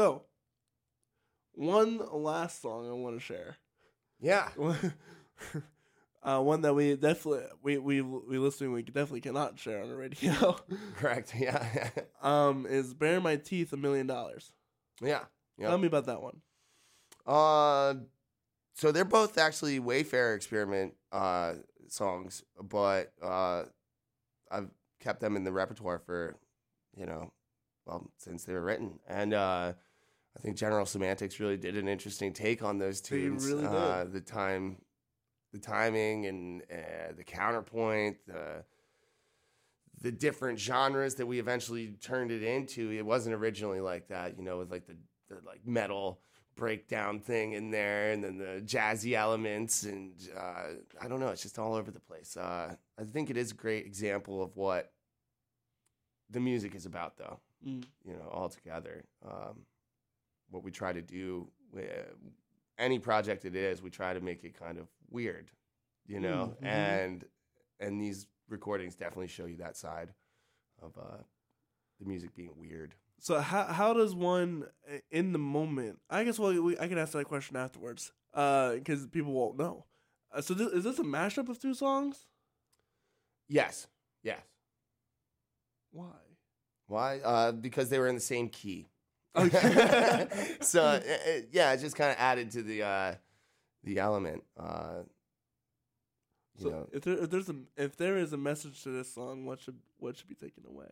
So, one last song I want to share. Yeah. uh, one that we definitely we we we listening we definitely cannot share on the radio. Correct. Yeah. um, is "Bare My Teeth" a million dollars? yeah. Yeah. Tell me about that one. Uh, so they're both actually Wayfarer experiment uh, songs, but uh, I've kept them in the repertoire for, you know, well, since they were written. And uh, I think General Semantics really did an interesting take on those They really did. Uh, the time, the timing, and uh, the counterpoint, the the different genres that we eventually turned it into. It wasn't originally like that, you know, with like the, the like metal breakdown thing in there, and then the jazzy elements, and uh, I don't know, it's just all over the place. Uh, I think it is a great example of what the music is about, though. Mm. You know, all together. Um, what we try to do with any project it is, we try to make it kind of weird, you know, Mhm. and and these recordings definitely show you that side of uh, the music being weird. So how how does one uh, in the moment? I guess well we, I can ask that question afterwards, because people won't know. Uh, so this, is this a mashup of two songs? Yes, yes. Why? Why? Uh, because they were in the same key. Okay. so uh, uh, yeah, it just kind of added to the uh, the element. Uh, you So know, if there if there's a if there is a message to this song, what should what should be taken away?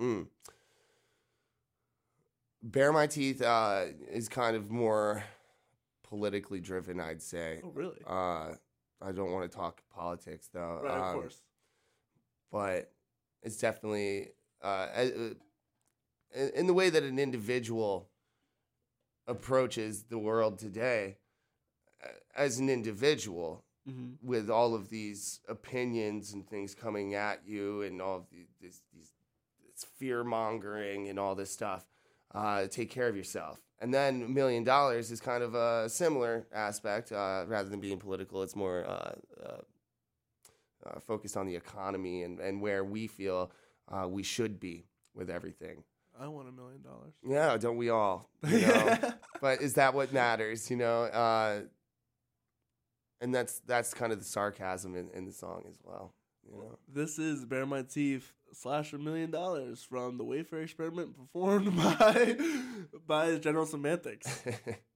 Mm. Bare My Teeth uh, is kind of more politically driven, I'd say. Oh really? Uh, I don't want to talk politics though. right, Um, of course. But it's definitely uh, a- in the way that an individual approaches the world today uh, as an individual hmm with all of these opinions and things coming at you and all of the, this, these fear mongering and all this stuff. Uh, take care of yourself. And then a million dollars is kind of a similar aspect. Uh, rather than being political, it's more uh, uh, uh, focused on the economy and, and where we feel uh, we should be with everything. I want a million dollars. Yeah, don't we all? You know? but is that what matters? You know, uh, and that's that's kind of the sarcasm in, in the song as well. You know, This is Bare My Teeth slash a million dollars from the Wayfair experiment performed by by General Semantics.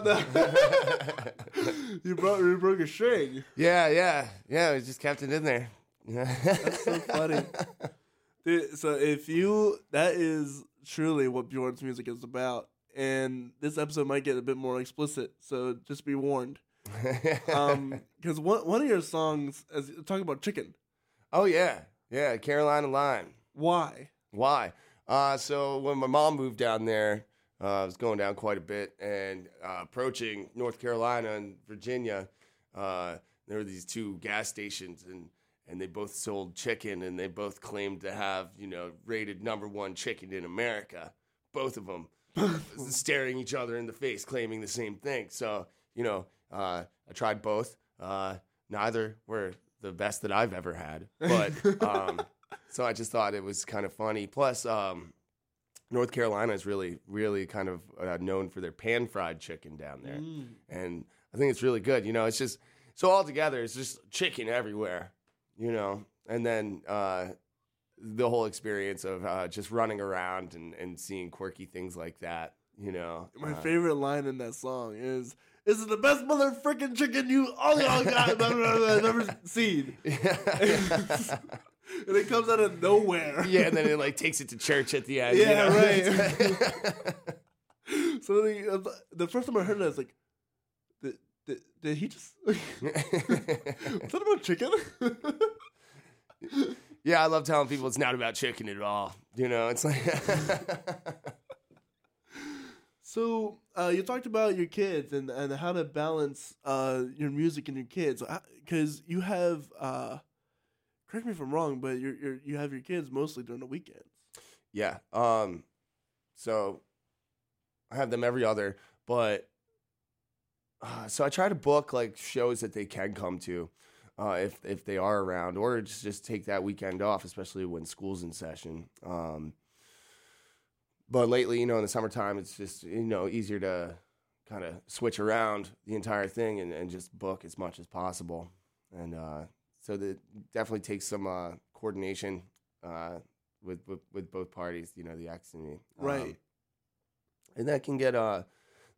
You broke you broke a string. yeah, yeah, yeah. We just kept it in there. That's so funny. Dude, so if you that is truly what Bjorn's music is about, and this episode might get a bit more explicit, so just be warned. Um, because one one of your songs is talking about chicken. oh yeah, yeah. Carolina Lime. Why? Why? Uh, so when my mom moved down there, uh, I was going down quite a bit and uh, approaching North Carolina and Virginia. Uh, there were these two gas stations and and they both sold chicken and they both claimed to have you know rated number one chicken in America. Both of them staring each other in the face, claiming the same thing. So you know, uh, I tried both. Uh, neither were the best that I've ever had, but. Um, so I just thought it was kind of funny. Plus, um, North Carolina is really, really kind of uh, known for their pan fried chicken down there, Mm. and I think it's really good. You know, it's just so all together, it's just chicken everywhere. You know, and then uh, the whole experience of uh, just running around and, and seeing quirky things like that. You know, My uh, favorite line in that song is, "This is the best mother freaking chicken you all y'all got I've ever seen," and it comes out of nowhere. yeah, and then it like takes it to church at the end. Yeah, you know? So the, uh, the first time I heard it, I was like, "Did, did, did he just? was that about chicken?" Yeah, I love telling people it's not about chicken at all. You know, it's like So uh, you talked about your kids and, and how to balance uh, your music and your kids because you have uh, correct me if I'm wrong, but you you you have your kids mostly during the weekends. yeah. Um, so I have them every other, but uh, so I try to book like shows that they can come to. Uh, if if they are around, or just just take that weekend off, especially when school's in session. Um, but lately, you know, in the summertime, it's just you know easier to kind of switch around the entire thing and, and just book as much as possible. And uh, so that definitely takes some uh, coordination uh, with, with with both parties. You know, the ex and me. Um, Right. and that can get uh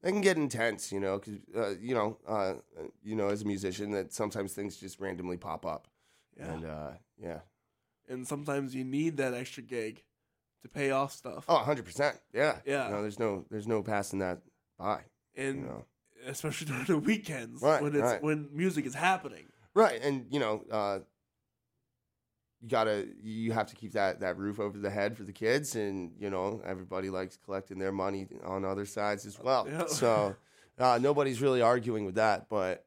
that can get intense, you know, because uh, you know, uh, you know, as a musician, that sometimes things just randomly pop up, Yeah, and uh, yeah, and sometimes you need that extra gig to pay off stuff. oh, 100 percent, yeah, Yeah. You know, there's no, there's no passing that by, and you know, especially during the weekends Right, when it's right. when music is happening. Right, and you know, uh, you gotta, you have to keep that that roof over the head for the kids, and you know, everybody likes collecting their money on other sides as well, Yeah. so uh, nobody's really arguing with that, but.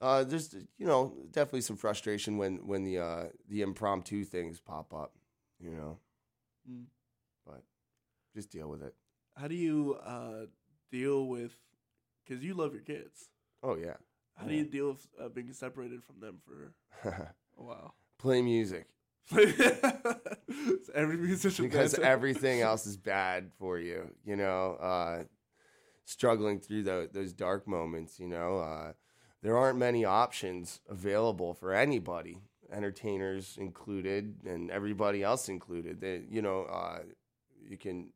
Uh, there's you know definitely some frustration when when the uh, the impromptu things pop up, you know. Mm. But just deal with it. How do you uh, deal with? Because you love your kids. Oh yeah, How do you deal with uh, being separated from them for a while? play music every musician because everything else is bad for you. You know, uh, struggling through tho- those dark moments. You know, uh, there aren't many options available for anybody, entertainers included, and everybody else included. That you know, uh, you can.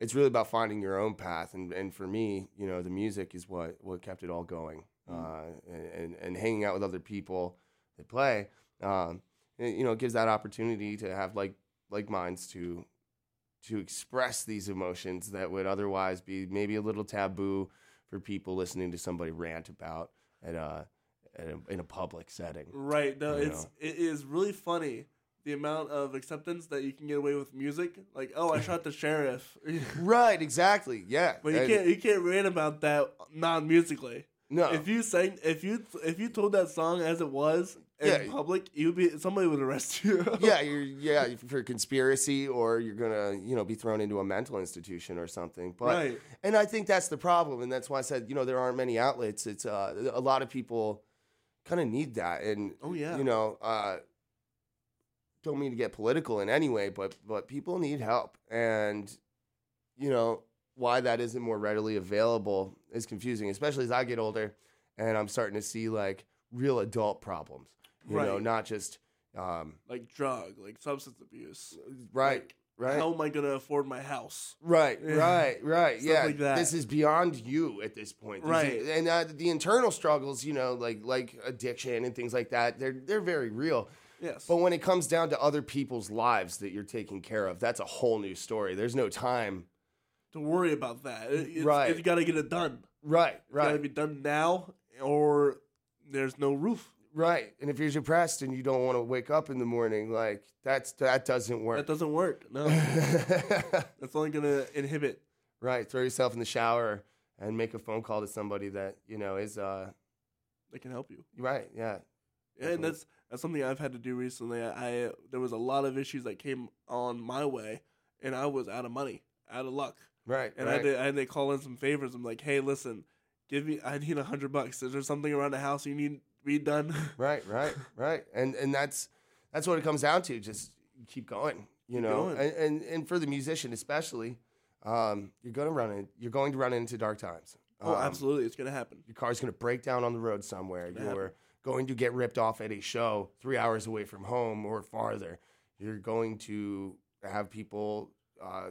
It's really about finding your own path, and, and for me, you know, the music is what what kept it all going, uh, and, and hanging out with other people that play. Um, it, you know, gives that opportunity to have like like minds to to express these emotions that would otherwise be maybe a little taboo for people listening to somebody rant about at a, at a in a public setting. Right. No, it's know. it is really funny the amount of acceptance that you can get away with music. Like, oh, I shot the sheriff, Right, exactly. Yeah. but you And- can't you can't rant about that non musically. No. If you sang, if you if you told that song as it was in Yeah. public, you'd be somebody would arrest you. yeah, you're yeah for conspiracy, or you're gonna you know be thrown into a mental institution or something. But right. and I think that's the problem, and that's why I said you know there aren't many outlets. It's uh, a lot of people kind of need that, and Oh yeah. you know uh, don't mean to get political in any way, but but people need help, and you know why that isn't more readily available is confusing, especially as I get older, and I'm starting to see like real adult problems. You know, not just um, like drug, like substance abuse. right, Right. How am I gonna afford my house? Right, right, right. Yeah, like that. this is beyond you at this point. These- Right. and uh, the internal struggles, you know, like like addiction and things like that, they're they're very real. Yes. But when it comes down to other people's lives that you're taking care of, that's a whole new story. There's no time. To worry about that. It's, Right. You got to get it done. Right, It's got to be done now, or there's no roof. right. And if you're depressed and you don't want to wake up in the morning, like that's that doesn't work. That doesn't work. No, that's only gonna inhibit. right. Throw yourself in the shower and make a phone call to somebody that you know is uh That can help you. right. Yeah. Definitely. And that's that's something I've had to do recently. I, I there was a lot of issues that came on my way, and I was out of money, out of luck, Right. and I, right. had to, I had to call in some favors. I'm like, hey, listen, give me. I need a hundred bucks. Is there something around the house you need redone? Right, right, right. And and that's that's what it comes down to. Just keep going, you Keep know. going. And, and and for the musician especially, um, you're gonna run in. You're going to run into dark times. oh, Um, absolutely, it's gonna happen. Your car's gonna break down on the road somewhere. You're going to get ripped off at a show three hours away from home or farther. You're going to have people uh,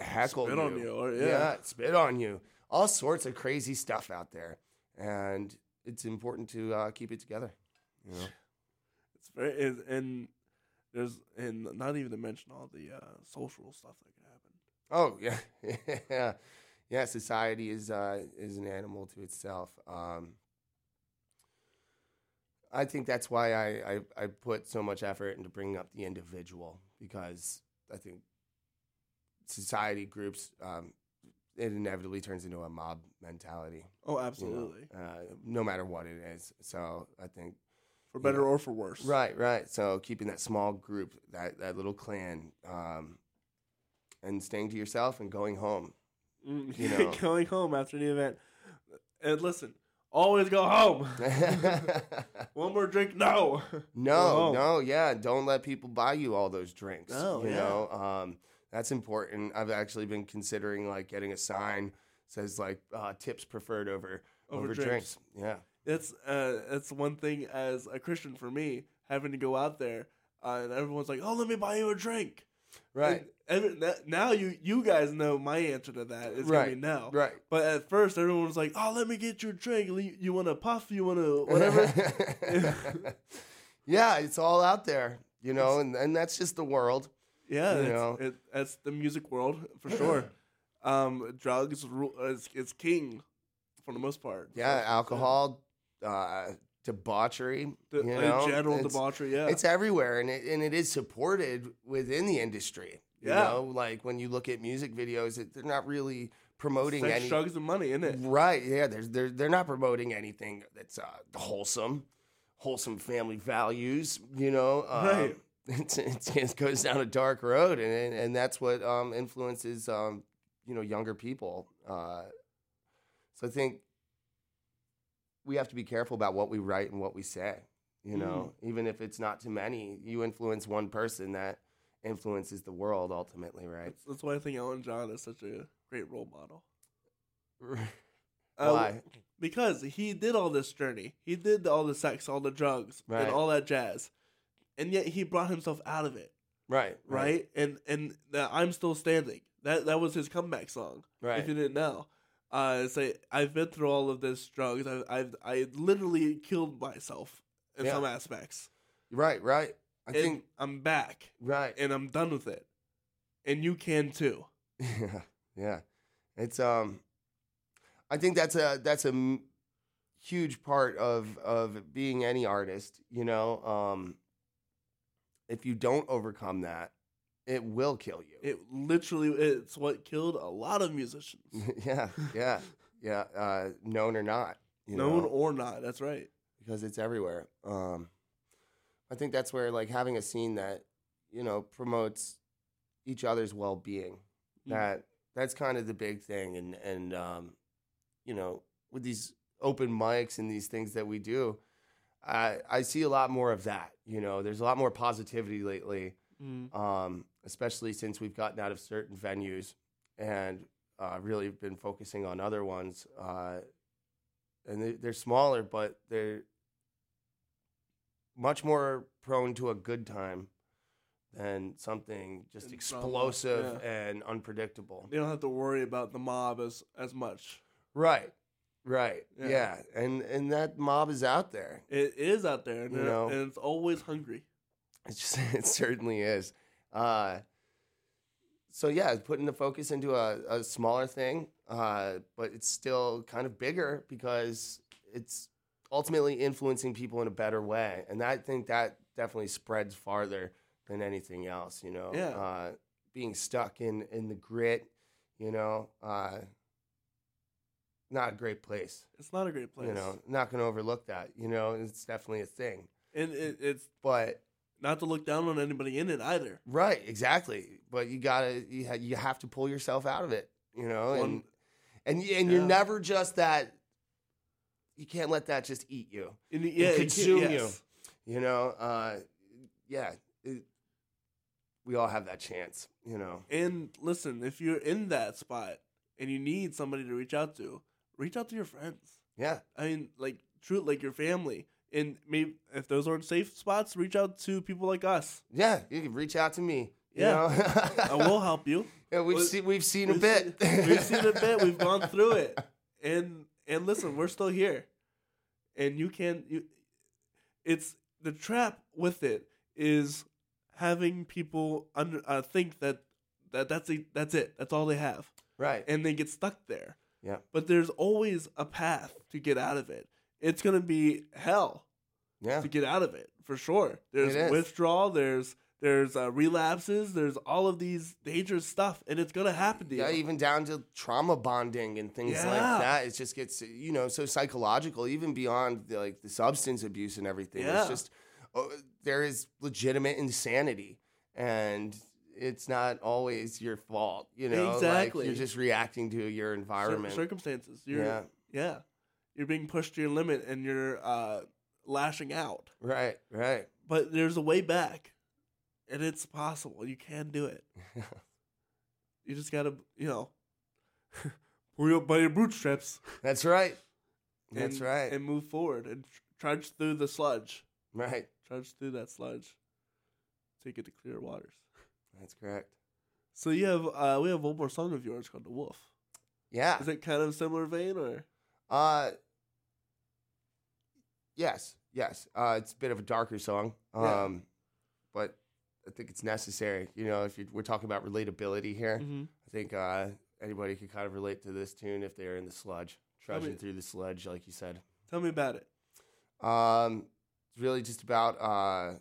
heckle Spit you. on you, or yeah. spit on you. All sorts of crazy stuff out there, and it's important to uh, keep it together. You know? It's very it, and there's and not even to mention all the uh, social stuff that can happen. Oh yeah, yeah, yeah. Society is uh, is an animal to itself. Um, I think that's why I, I I put so much effort into bringing up the individual because I think society groups um, it inevitably turns into a mob mentality. Oh, you know, absolutely, uh, no matter what it is. So I think for better or for worse. Right, right. So keeping that small group, that that little clan, um, and staying to yourself and going home. Mm, You know. going home after the event. And listen, always go home. One more drink? No. no, no, yeah. Don't let people buy you all those drinks. No, you yeah. know, um, that's important. I've actually been considering like getting a sign says like uh, tips preferred over Over over, drinks. drinks. Yeah, That's uh, that's one thing as a Christian for me having to go out there, uh, and everyone's like, "Oh, let me buy you a drink." right, every, now you you guys know my answer to that is It's gonna be Right, no. right. But at first, everyone was like, "Oh, let me get you a drink. You, you want a puff? You want to whatever?" yeah, it's all out there, you know, and, and that's just the world. Yeah, You know. it, that's the music world for sure. um, drugs ru- is, is king for the most part. Yeah, So- alcohol, uh, debauchery, the, you know, general it's, debauchery. Yeah, It's everywhere, and it and it is supported within the industry. You Yeah. know, like when you look at music videos, it, they're not really promoting sex, any. drugs, and money, isn't it? Right? Yeah, there's they're they're not promoting anything that's uh, wholesome, wholesome family values. You know, um, Right. It goes down a dark road, and and, that's what um, influences um, you know younger people. Uh, so I think we have to be careful about what we write and what we say. You know, even if it's not to many, you influence one person that influences the world ultimately, right? That's, that's why I think Elton John is such a great role model. Uh, Why? Because he did all this journey. He did all the sex, all the drugs, Right. and all that jazz, and yet he brought himself out of it. Right, Right, and and the I'm still standing. That that was his comeback song. right. If you didn't know, uh, say I've been through all of this drugs. I I've I literally killed myself in Yeah. some aspects. Right, right. I and think I'm back right. and I'm done with it, and you can too. Yeah, yeah. It's um, I think that's a that's a m- huge part of of being any artist. You know, um, if you don't overcome that, it will kill you. It literally it's what killed a lot of musicians, yeah, yeah, yeah. Uh, known or not, you known know, or not. That's right. because it's everywhere. Um, I think that's where like having a scene that you know promotes each other's well being. Mm. That that's kind of the big thing, and and um, you know with these open mics and these things that we do, I I see a lot more of that. You know, there's a lot more positivity lately, Mm. um, especially since we've gotten out of certain venues and uh, really been focusing on other ones. Uh, and they, they're smaller, but they're much more prone to a good time than something just And explosive yeah. and unpredictable. They don't have to worry about the mob as as much. Right. Right. Yeah. Yeah. And and that mob is out there. It is out there, and, You know. and it's always hungry. It just it certainly is. Uh, so yeah, putting the focus into a, a smaller thing, uh, but it's still kind of bigger because it's ultimately influencing people in a better way, and I think that definitely spreads farther than anything else. You know, Yeah. uh, being stuck in in the grit, you know, uh, not a great place. It's not a great place. You know, not going to overlook that. You know, it's definitely a thing, and it, it's but not to look down on anybody in it either. Right, exactly. But you gotta, you, ha- you have to pull yourself out of it, you know, and One- and and you're never just that. You can't let that just eat you, And yeah, it can- consume you. yes. you know. Uh, yeah, it, we all have that chance, you know. And listen, if you're in that spot and you need somebody to reach out to, reach out to your friends. Yeah, I mean, like true, like your family. And maybe if those aren't safe spots, reach out to people like us. yeah. You can reach out to me. You Yeah. know? I will help you. yeah, we've Well, seen we've seen a bit. seen- we've seen a bit. We've gone through it. And and listen, we're still here. And you can you it's the trap with it is having people under uh, think that that that's a, that's it. That's all they have. right. And they get stuck there. Yeah. But there's always a path to get out of it. It's going to be hell Yeah. to get out of it for sure. There's withdrawal. There's there's uh, relapses. There's all of these dangerous stuff, and it's gonna happen to you. Yeah, even down to trauma bonding and things like that. It just gets you know so psychological, even beyond the, like the substance abuse and everything. Yeah. It's just oh, there is legitimate insanity, and it's not always your fault. You know, Exactly. Like you're just reacting to your Cir- environment. circumstances. You're, Yeah. yeah, You're being pushed to your limit, and you're uh, lashing out. Right, right. But there's a way back, and it's possible. You can do it. You just gotta, you know, pull you up by your bootstraps. That's right. That's and- right. And move forward and tr- trudge through the sludge. right. Trudge through that sludge. Take it to clear waters. That's correct. So you have, uh, we have one more song of yours called "The Wolf." Yeah. Is it kind of a similar vein, or Uh, yes, yes. Uh, it's a bit of a darker song, um, Yeah. but I think it's necessary. You know, if you we're talking about relatability here, Mhm. I think uh, anybody could kind of relate to this tune if they're in the sludge, trudging through the sludge, like you said. tell me about it? Um, it's really just about uh,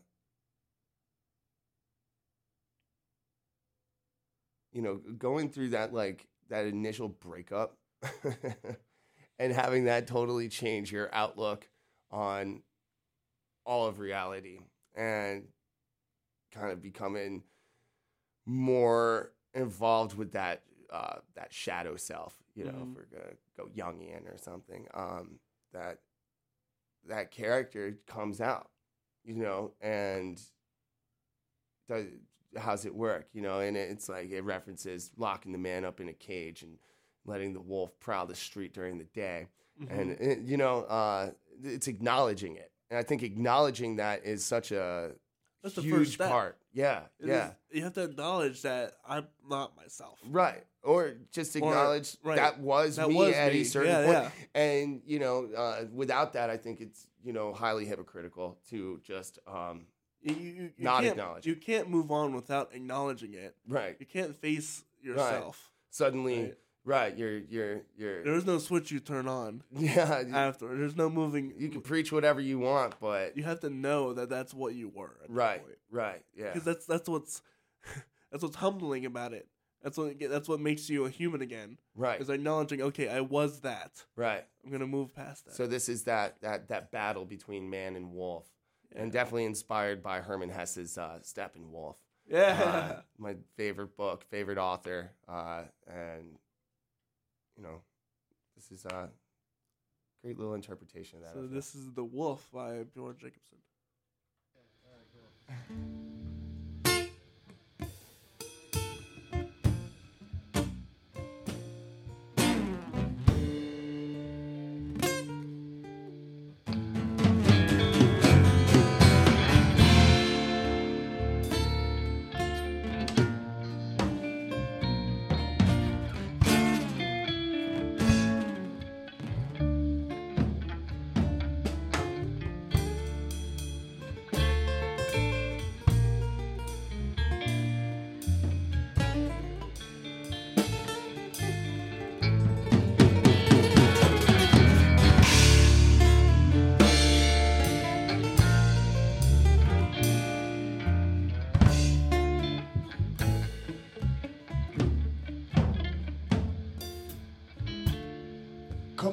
you know, going through that like that initial breakup and having that totally change your outlook on all of reality and kind of becoming more involved with that uh, that shadow self, you know, Mhm. if we're gonna go Jungian or something. Um, that that character comes out, you know, and does, how's it work, you know? And it's like it references locking the man up in a cage and letting the wolf prowl the street during the day, and Mhm. it, you know, uh, it's acknowledging it, and I think acknowledging that is such a That's the huge first step. part. Yeah, It yeah. is- you have to acknowledge that I'm not myself. Right. Or just acknowledge right. that was That me was at me. a certain Yeah, point. And, you know, uh, without that, I think it's, you know, highly hypocritical to just, um, You, you, you Not acknowledge You can't move on without acknowledging it. right. You can't face yourself. Right. Suddenly, Right. right. You're, you're, you're, There's no switch you turn on yeah. after. There's no moving. you can preach whatever you want, but, You have to know that that's what you were. At right. Right. Yeah. Because that's that's what's that's what's humbling about it. That's what that's what makes you a human again. Right. Is acknowledging, okay, I was that. Right. I'm gonna move past that. So this is that, that, that battle between man and wolf. And Yeah. definitely inspired by Herman Hesse's uh, Steppenwolf. yeah. uh, my favorite book, favorite author, uh, and you know, this is a great little interpretation of that. So feel. this is the Wolf by Bjorn Jacobsen.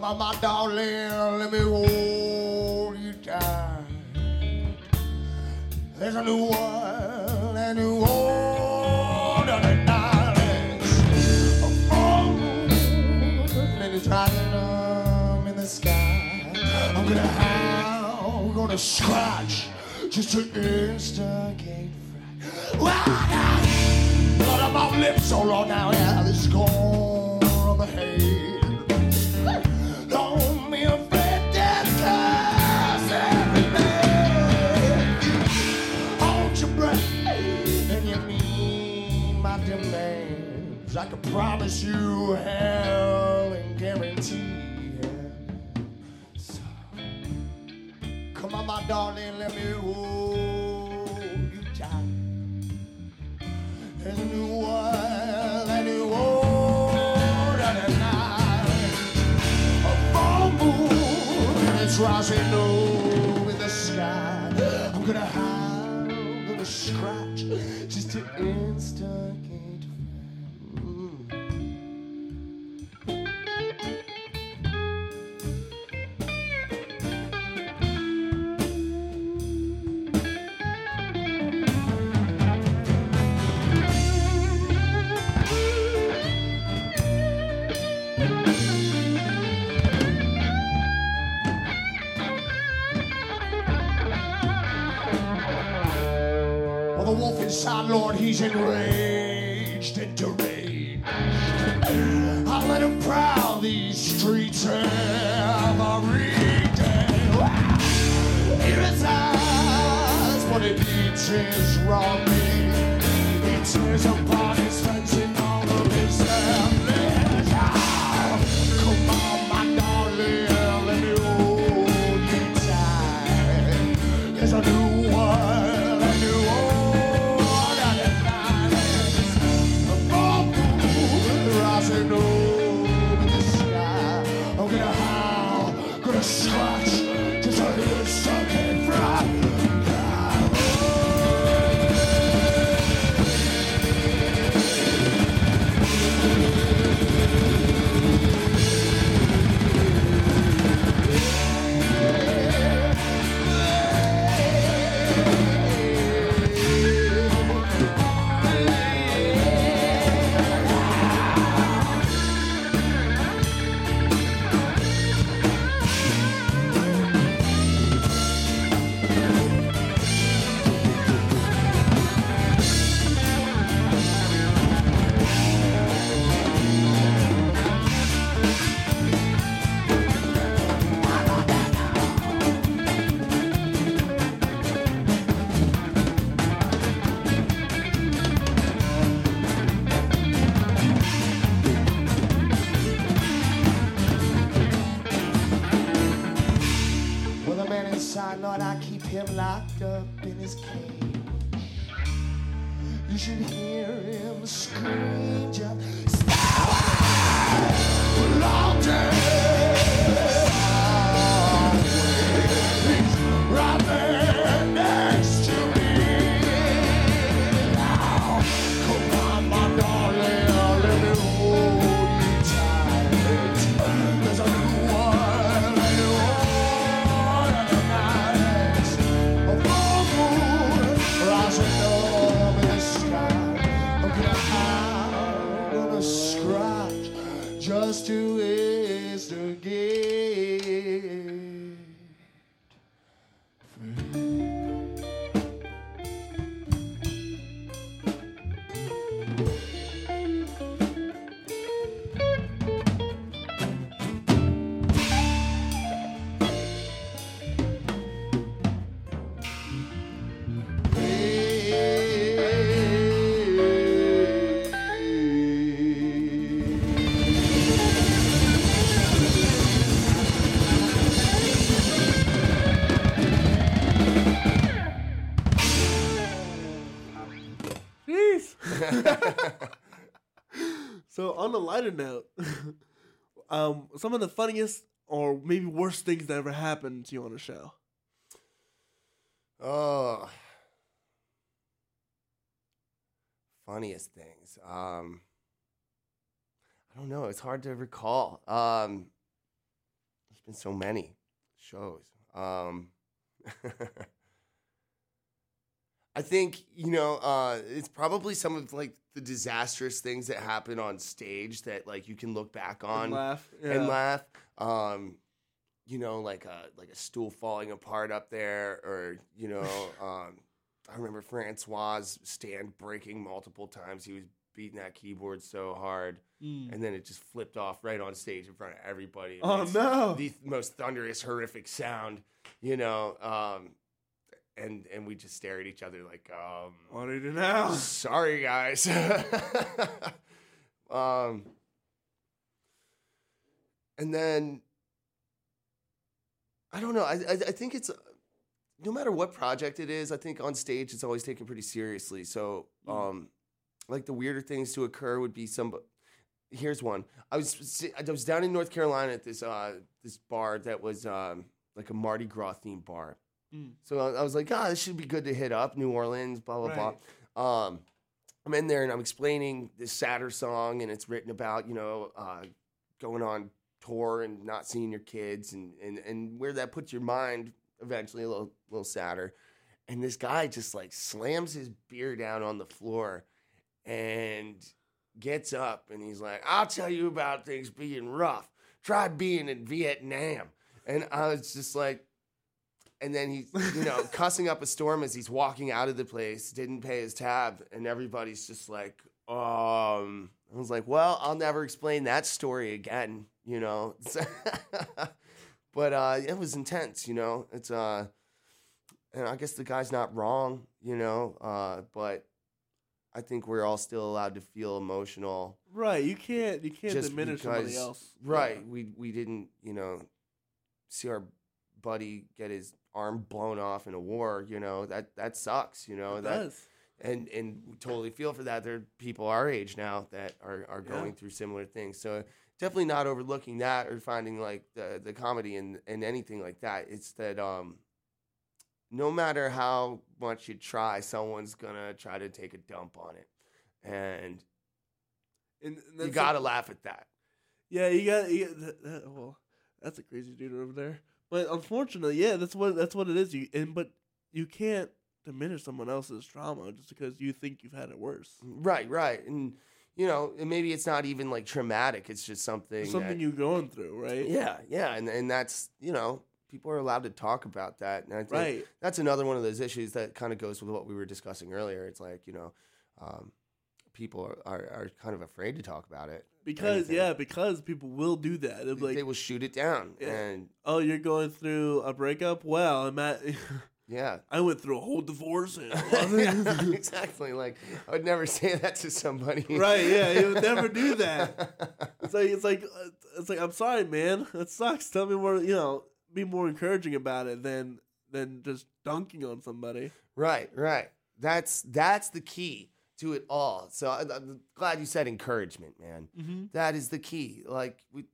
on, my darling, let me hold you tight. There's a new world, a new order tonight. Full moon, and it's rising up in the sky. I'm gonna howl, gonna scratch, just to instigate fright. Wow, Blood on my lips so long now, yeah, this is gone on the head. I can promise you hell and guarantee it. So, come on, my darling, let me hold you tight. There's a new world, a new order tonight. A full moon, it's rising in the sky. I'm gonna howl, gonna scratch, just to instigate. Inside, Lord, on a lighter note, um, some of the funniest or maybe worst things that ever happened to you on a show. Oh. Funniest things. Um I don't know, it's hard to recall. Um there's been so many shows. Um, I think you know uh, it's probably some of like the disastrous things that happen on stage that like you can look back on And laugh. Yeah. and laugh. Um, you know, like a like a stool falling apart up there, or you know, um, I remember Francois' stand breaking multiple times. He was beating that keyboard so hard, Mm. and then it just flipped off right on stage in front of everybody. It Oh no! The most thunderous, horrific sound, you know. Um, and and we just stare at each other like, um, what do you do now? Sorry, guys. um, and then I don't know. I, I I think it's no matter what project it is. I think on stage it's always taken pretty seriously. So, um, like the weirder things to occur would be some. Here's one. I was I was down in North Carolina at this uh this bar that was um like a Mardi Gras themed bar. Mm. So I, I was like, ah, this should be good to hit up New Orleans, blah blah Right. blah. Um, I'm in there and I'm explaining this sadder song, and it's written about you know uh, going on tour and not seeing your kids, and and and where that puts your mind eventually a little little sadder. And this guy just like slams his beer down on the floor, and gets up and he's like, "I'll tell you about things being rough. Try being in Vietnam." And I was just like, and then he's, you know, cussing up a storm as he's walking out of the place, didn't pay his tab, and everybody's just like, um, I was like, well, I'll never explain that story again, you know. but uh, it was intense, you know. It's uh, and I guess the guy's not wrong, you know. Uh, but I think we're all still allowed to feel emotional Right. You can't. You can't just diminish because, somebody else. Right. We we didn't, you know, see our buddy get his arm blown off in a war. You know that that sucks. You know It that, does. and and we totally feel for that. There are people our age now that are are Yeah. going through similar things. So definitely not overlooking that or finding like the the comedy and and anything like that. It's that um. No matter how much you try, someone's gonna try to take a dump on it, and And, you gotta the- laugh at that. Yeah, you got. You got that, that, well, that's a crazy dude over there. But unfortunately, yeah, that's what that's what it is. You and but you can't diminish someone else's trauma just because you think you've had it worse. Right, right. And you know, and maybe it's not even like traumatic. It's just something Something that- you're going through, right? Yeah, yeah. And and that's, you know, people are allowed to talk about that. And I think Right. that's another one of those issues that kind of goes with what we were discussing earlier. It's like, you know, um, people are, are, are kind of afraid to talk about it. Because yeah, because people will do that. They'll be they will shoot it down. Yeah. And "Oh, you're going through a breakup? Well, I'm at. yeah. I went through a whole divorce." And exactly. Like I would never say that to somebody. right? Yeah, you would never do that. It's like it's like uh, it's like I'm sorry, man. That sucks. Tell me more. You know, be more encouraging about it than than just dunking on somebody. Right, right. That's that's the key to it all. So I, I'm glad you said encouragement, man. Mm-hmm. That is the key. Like with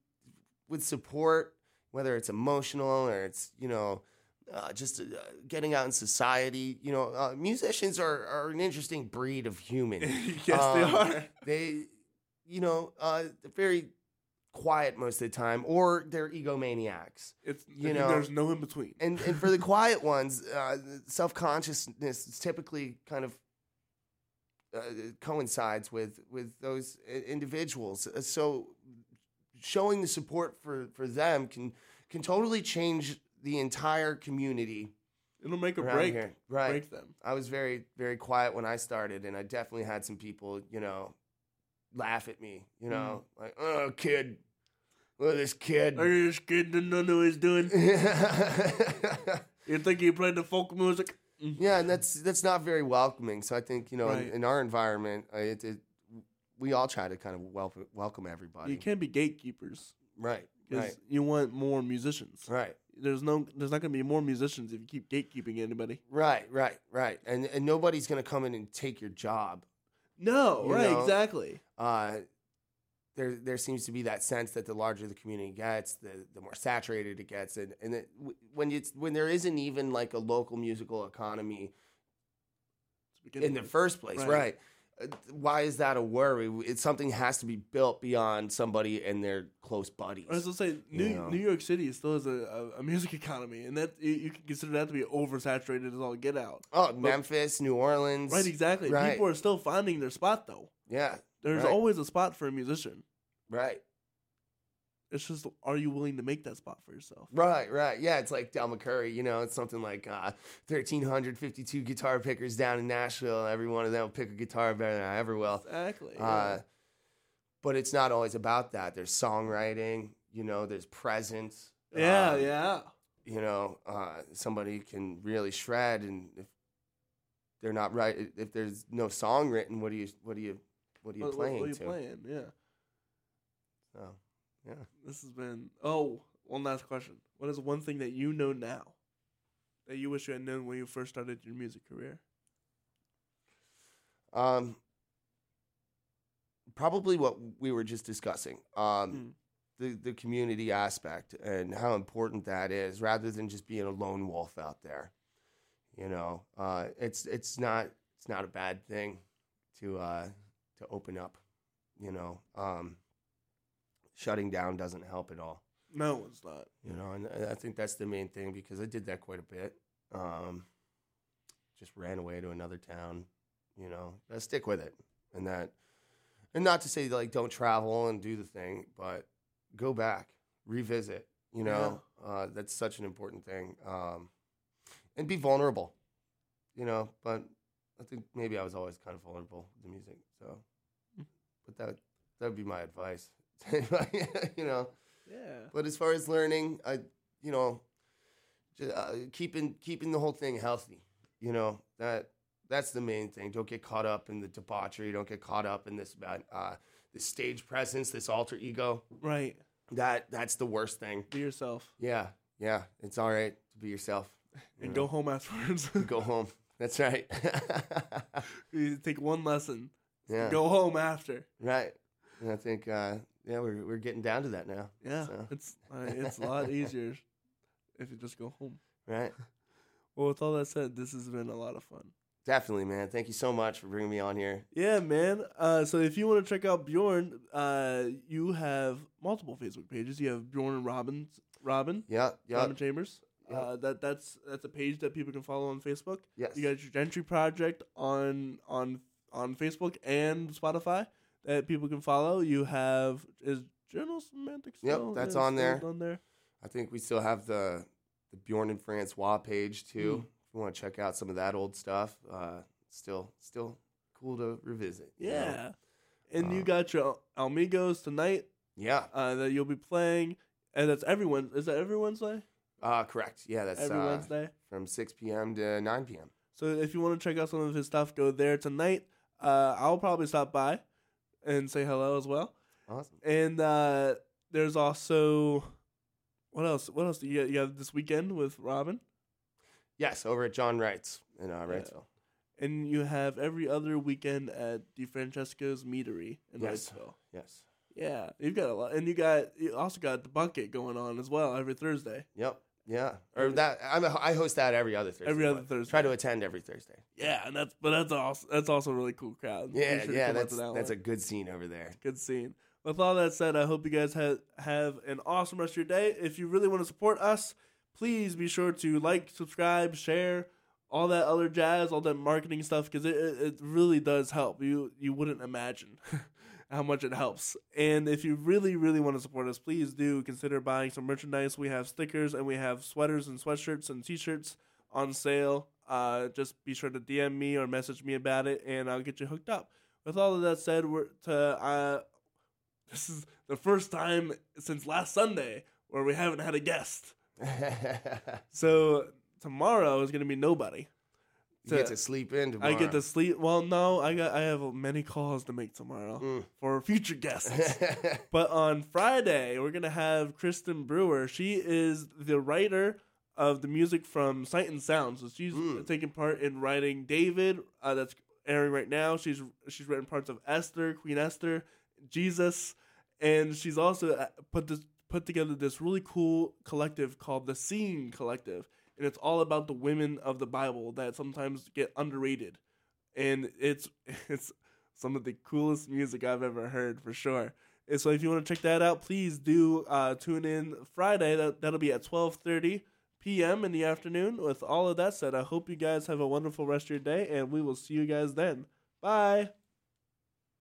with support, whether it's emotional or it's you know uh, just uh, getting out in society. You know, uh, musicians are are an interesting breed of human. yes, Um, they are. They, you know, uh, they're very quiet most of the time, or they're egomaniacs. It's you know, there's no in between. And and for the quiet ones, uh, self consciousness is typically kind of uh, coincides with with those individuals. Uh, So showing the support for for them can can totally change the entire community It'll make a break here. Right. break them. I was very very quiet when I started, and I definitely had some people, you know, laugh at me. You know, like, oh, kid, look at this kid. Are you just kidding? Didn't know what he's doing. You think he played the folk music? Yeah, and that's that's not very welcoming. So I think you know, Right. in, in our environment, uh, it, it, we all try to kind of welcome welcome everybody. You can't be gatekeepers right, because right, you want more musicians. right, There's no, there's not gonna be more musicians if you keep gatekeeping anybody. right, right, right. And and nobody's gonna come in and take your job. No, You right, know? exactly. Uh, there there seems to be that sense that the larger the community gets, the the more saturated it gets, and and it, when it's when there isn't even like a local musical economy in the with. first place, Right. right? uh, why is that a worry? It's something has to be built beyond somebody and their close buddies. I was gonna say New You know. New York City still has a, a, music economy, and that you, can consider that to be oversaturated as all get out. Oh, Memphis, New Orleans. Right, exactly. Right. People are still finding their spot though. Yeah. There's Right. always a spot for a musician. Right. It's just, are you willing to make that spot for yourself? Right, right. Yeah, it's like Del McCoury, you know, it's something like uh, 1,352 guitar pickers down in Nashville. Every one of them will pick a guitar better than I ever will. Exactly. Uh, but it's not always about that. There's songwriting, you know, there's presence. yeah, Um, yeah. You know, uh, somebody can really shred, and if they're not right, if there's no song written, what do you, what do you, what are you What, playing what are you to? playing? Yeah. So, yeah. This has been. Oh, one last question. What is one thing that you know now that you wish you had known when you first started your music career? Um, probably what we were just discussing. Um, Hmm. the the community aspect and how important that is, rather than just being a lone wolf out there. You know, uh, it's it's not it's not a bad thing to uh, to open up. You know, um, shutting down doesn't help at all. No, it's not. You know, and I think that's the main thing because I did that quite a bit. Um, just ran away to another town. You know, I stick with it, and that, and not to say like don't travel and do the thing, but go back, revisit. You know, uh, that's such an important thing, um, and be vulnerable. You know, but I think maybe I was always kind of vulnerable to music. So, but that that would be my advice. you know. Yeah. But as far as learning, I, you know, ju- uh, keeping keeping the whole thing healthy. You know that that's the main thing. Don't get caught up in the debauchery. Don't get caught up in this about uh, this stage presence, this alter ego. Right. That that's the worst thing. Be yourself Yeah, yeah. It's all right to be yourself. you and know. go home afterwards. go home. That's right. you take one lesson. yeah, Go home after. right. And I think uh, yeah, we're we're getting down to that now. Yeah. So, It's uh, it's a lot easier if you just go home. right. Well, with all that said, this has been a lot of fun. Definitely, man. Thank you so much for bringing me on here. Yeah, man. Uh, so if you want to check out Bjorn, uh, you have multiple Facebook pages. You have Bjorn and Robin, Robin, Yeah, yeah. Robin Chambers. Yeah. Uh, that that's that's a page that people can follow on Facebook. Yes. You got your Gentry Project on on on Facebook and Spotify that people can follow. You have is Journal Semantics. Yep, that's on there. On there. I think we still have the the Bjorn and Francois page too. Hmm. If you want to check out some of that old stuff, uh, still still cool to revisit. you know? Yeah. And you Uh, got your Amigos tonight yeah, uh, that you'll be playing, and that's everyone. Is that every Wednesday? Uh, correct. Yeah, that's every uh, Wednesday. from six p.m. to nine p.m. So if you want to check out some of his stuff, go there tonight. Uh, I'll probably stop by and say hello as well. Awesome. And uh, there's also what else? What else? You you have this weekend with Robin, Yes, over at John Wright's in uh, Yeah. Wrightsville. and you have every other weekend at DeFrancesco's Meadery in Yes. Wrightsville. Yes. Yeah, you've got a lot, and you got you also got the bucket going on as well every Thursday. Yep. Yeah. Or that I'm a, I host that every other Thursday. Every other Thursday. Try to attend every Thursday. Yeah, and that's but that's also that's also a really cool crowd. Yeah, sure yeah. That's that that's one. a good scene over there. good scene. With all that said, I hope you guys have have an awesome rest of your day. If you really want to support us, please be sure to like, subscribe, share, all that other jazz, all that marketing stuff, because it, it it really does help. You you wouldn't imagine how much it helps. And if you really really want to support us, please do consider buying some merchandise. We have stickers and we have sweaters and sweatshirts and t-shirts on sale. Uh, just be sure to DM me or message me about it, and I'll get you hooked up. With all of that said, we're to uh, this is the first time since last Sunday where we haven't had a guest. So tomorrow is gonna be nobody. You get to sleep in tomorrow. I get to sleep. Well, no, I got I have many calls to make tomorrow Mm. for future guests. But on Friday, we're gonna have Kristen Brewer. She is the writer of the music from Sight and Sound. So she's Mm. taking part in writing David. Uh, that's airing right now. She's she's written parts of Esther, Queen Esther, Jesus, and she's also uh, put this put together this really cool collective called the Seeing Collective, and it's all about the women of the Bible that sometimes get underrated, and it's it's some of the coolest music I've ever heard for sure. And so if you want to check that out, please do uh, tune in Friday. That that'll be at twelve thirty p.m. in the afternoon. With all of that said, I hope you guys have a wonderful rest of your day, and we will see you guys then. Bye.